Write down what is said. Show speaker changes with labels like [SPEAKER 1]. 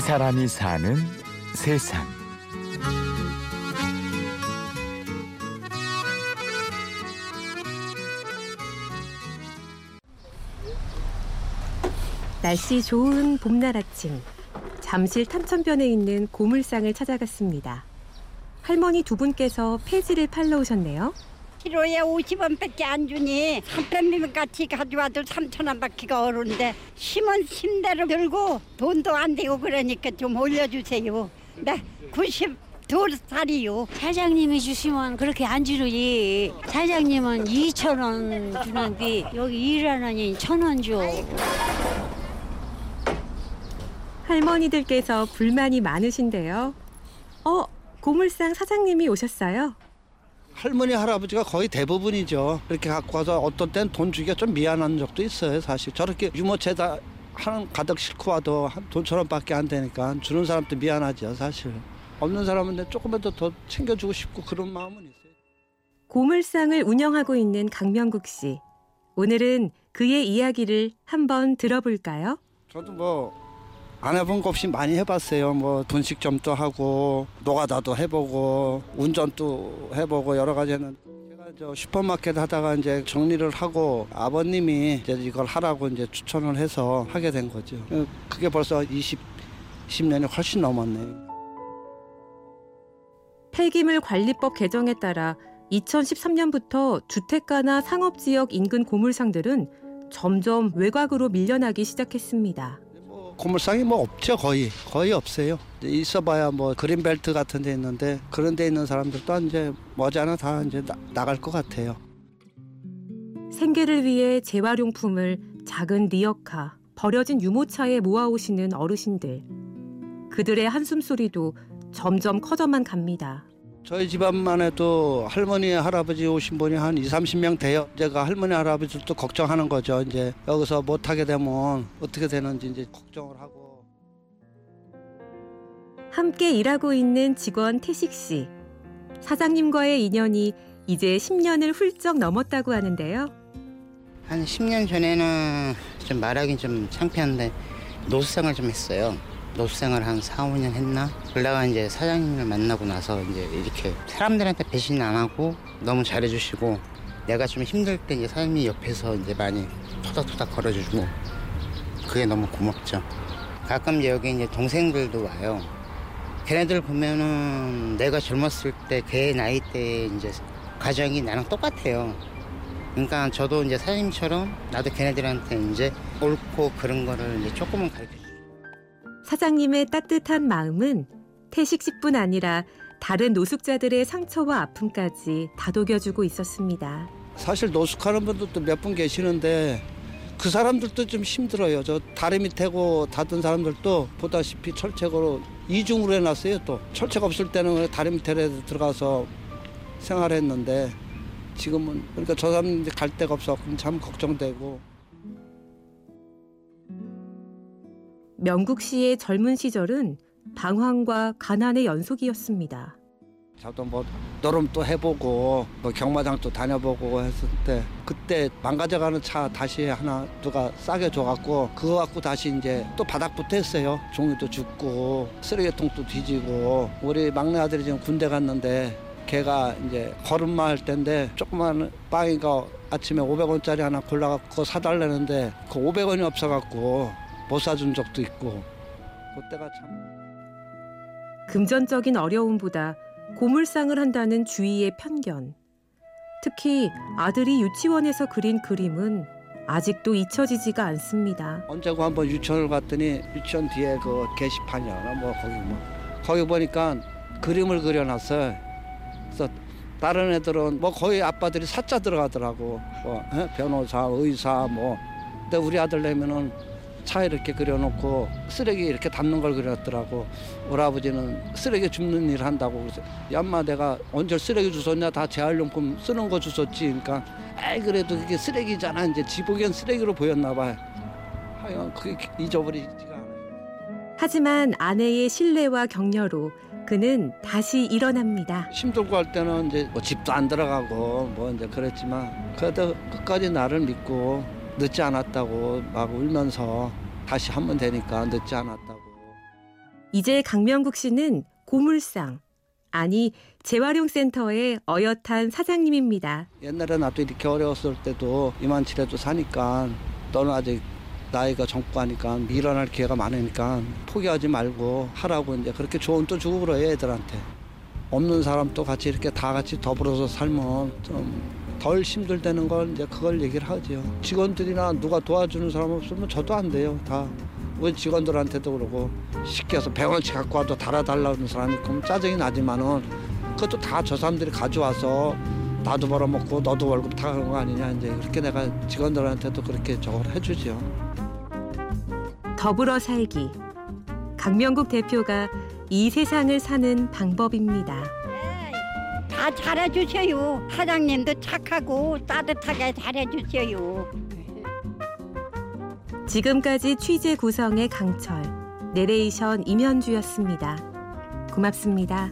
[SPEAKER 1] 이 사람이 사는 세상.
[SPEAKER 2] 날씨 좋은 봄날 아침. 잠실 탐천변에 있는 고물상을 찾아갔습니다. 할머니 두 분께서 폐지를 팔러 오셨네요.
[SPEAKER 3] 키로에 50원밖에 안 주니 삼편미면 같이 가져와도 3천 원밖에가 어려운데 심은 심대로 들고 돈도 안 되고 그러니까 좀 올려주세요. 네, 92살이요.
[SPEAKER 4] 사장님이 주시면 그렇게 안 주지. 사장님은 2천 원 주는데 여기 일하느니 천원 줘.
[SPEAKER 2] 할머니들께서 불만이 많으신데요. 어, 고물상 사장님이 오셨어요.
[SPEAKER 5] 할머니 할아버지가 거의 대부분이죠. 이렇게 갖고 와서 어떤 땐 돈 주기가 좀 미안한 적도 있어요. 사실 저렇게 유모차에다 한 가득 싣고 와도 한 돈천 원밖에 안 되니까 주는 사람도 미안하죠. 사실 없는 사람은 조금이라도 더 챙겨주고 싶고 그런 마음은 있어요.
[SPEAKER 2] 고물상을 운영하고 있는 강명국 씨. 오늘은 그의 이야기를 한번 들어볼까요?
[SPEAKER 5] 저도 뭐 안 해본 거 없이 많이 해봤어요. 뭐 분식점도 하고 노가다도 해보고 운전도 해보고 여러 가지 했는데 저 슈퍼마켓 하다가 이제 정리를 하고 아버님이 이제 이걸 하라고 이제 추천을 해서 하게 된 거죠. 그게 벌써 20 10년이 훨씬 넘었네요.
[SPEAKER 2] 폐기물 관리법 개정에 따라 2013년부터 주택가나 상업지역 인근 고물상들은 점점 외곽으로 밀려나기 시작했습니다.
[SPEAKER 5] 뭐 고물상이 뭐 없죠 거의 거의 없어요. 있어봐야 뭐 그린벨트 같은 데 있는데 그런 데 있는 사람들도 이제 머지않아 다 이제 나, 나갈 것 같아요.
[SPEAKER 2] 생계를 위해 재활용품을 작은 리어카, 버려진 유모차에 모아오시는 어르신들. 그들의 한숨 소리도 점점 커져만 갑니다.
[SPEAKER 5] 저희 집안만 해도 할머니 할아버지 오신 분이 한 2, 30명 돼요. 제가 할머니 할아버지도 걱정하는 거죠. 이제 여기서 못 하게 되면 어떻게 되는지 이제 걱정을 하고.
[SPEAKER 2] 함께 일하고 있는 직원 태식 씨. 사장님과의 인연이 이제 10년을 훌쩍 넘었다고 하는데요.
[SPEAKER 6] 한 10년 전에는 좀 말하긴 좀 창피한데 노숙생을 좀 했어요. 노숙생을 한 4, 5년 했나? 그러다가 이제 사장님을 만나고 나서 이제 이렇게 사람들한테 배신 안 하고 너무 잘해주시고 내가 좀 힘들 때 이제 사장님이 옆에서 이제 많이 토닥토닥 걸어주고 그게 너무 고맙죠. 가끔 여기 이제 동생들도 와요. 걔네들 보면은 내가 젊었을 때 걔 나이 때 이제 가정이 나랑 똑같아요. 그러니까 저도 이제 사장님처럼 나도 걔네들한테 이제 옳고 그런 거를 이제 조금은 가르쳐.
[SPEAKER 2] 사장님의 따뜻한 마음은 태식 씨뿐 아니라 다른 노숙자들의 상처와 아픔까지 다독여주고 있었습니다.
[SPEAKER 5] 사실 노숙하는 분들도 몇 분 계시는데 그 사람들도 좀 힘들어요. 저 다리 밑에고 닫은 사람들도 보다시피 철책으로 이중으로 해놨어요. 또 철책 없을 때는 다리 밑에 들어가서 생활했는데 지금은 그러니까 저 사람들 갈 데가 없어 참 걱정되고.
[SPEAKER 2] 명국 씨의 젊은 시절은 방황과 가난의 연속이었습니다.
[SPEAKER 5] 저도 뭐 노름도 해보고 뭐 경마장도 다녀보고 했을 때 그때 망가져가는 차 다시 하나 누가 싸게 줘갖고 그거 갖고 다시 이제 또 바닥부터 했어요. 종이도 줍고 쓰레기통도 뒤지고 우리 막내 아들이 지금 군대 갔는데 걔가 이제 걸음마 할 때인데 조그만 빵이가 아침에 500원짜리 하나 골라갖고 사달라는데 그 500원이 없어갖고 못 사준 적도 있고 그때가 참
[SPEAKER 2] 금전적인 어려움보다 고물상을 한다는 주위의 편견. 특히 아들이 유치원에서 그린 그림은 아직도 잊혀지지가 않습니다.
[SPEAKER 5] 언제고 한번 유치원을 갔더니 유치원 뒤에 그 게시판이나 뭐 거기 뭐 거기 보니까 그림을 그려놨어요. 그래서 다른 애들은 뭐 거의 아빠들이 사자 들어가더라고. 뭐 에? 변호사, 의사 뭐. 근데 우리 아들 내면은 차 이렇게 그려놓고 쓰레기 이렇게 담는 걸 그렸더라고. 우리 아버지는 쓰레기 줍는 일 한다고 그래서 야마 내가 언제 쓰레기 주웠냐 다 재활용품 쓰는 거 주웠지. 그러니까 에이 그래도 그게 쓰레기잖아. 이제 지보기엔 쓰레기로 보였나 봐요. 하여간 그게 잊어버리지가 않아요.
[SPEAKER 2] 하지만 아내의 신뢰와 격려로 그는 다시 일어납니다.
[SPEAKER 5] 힘들고 할 때는 이제 뭐 집도 안 들어가고 뭐 이제 그랬지만 그래도 끝까지 나를 믿고 늦지 않았다고 막 울면서 다시 하면 되니까 늦지 않았다고.
[SPEAKER 2] 이제 강명국 씨는 고물상, 아니 재활용센터의 어엿한 사장님입니다.
[SPEAKER 5] 옛날에 나도 이렇게 어려웠을 때도 이만치라도 사니까 너는 아직 나이가 젊고 하니까 일어날 기회가 많으니까 포기하지 말고 하라고 이제 그렇게 조언도 주고 그래요 애들한테 없는 사람도 같이 이렇게 다 같이 더불어서 살면 좀 덜 힘들다는 걸 이제 그걸 얘기를 하죠 직원들이나 누가 도와주는 사람 없으면 저도 안 돼요 다 우리 직원들한테도 그러고 시켜서 100원씩 갖고 와도 달아달라는 사람이 있으면 짜증이 나지만은 그것도 다 저 사람들이 가져와서 나도 벌어먹고 너도 월급 다 그런 거 아니냐 이제 그렇게 내가 직원들한테도 그렇게 저걸 해주죠.
[SPEAKER 2] 더불어 살기. 강명국 대표가 이 세상을 사는 방법입니다.
[SPEAKER 3] 다 잘해주세요. 사장님도 착하고 따뜻하게 잘해주세요.
[SPEAKER 2] 지금까지 취재 구성의 강철, 내레이션 임현주였습니다. 고맙습니다.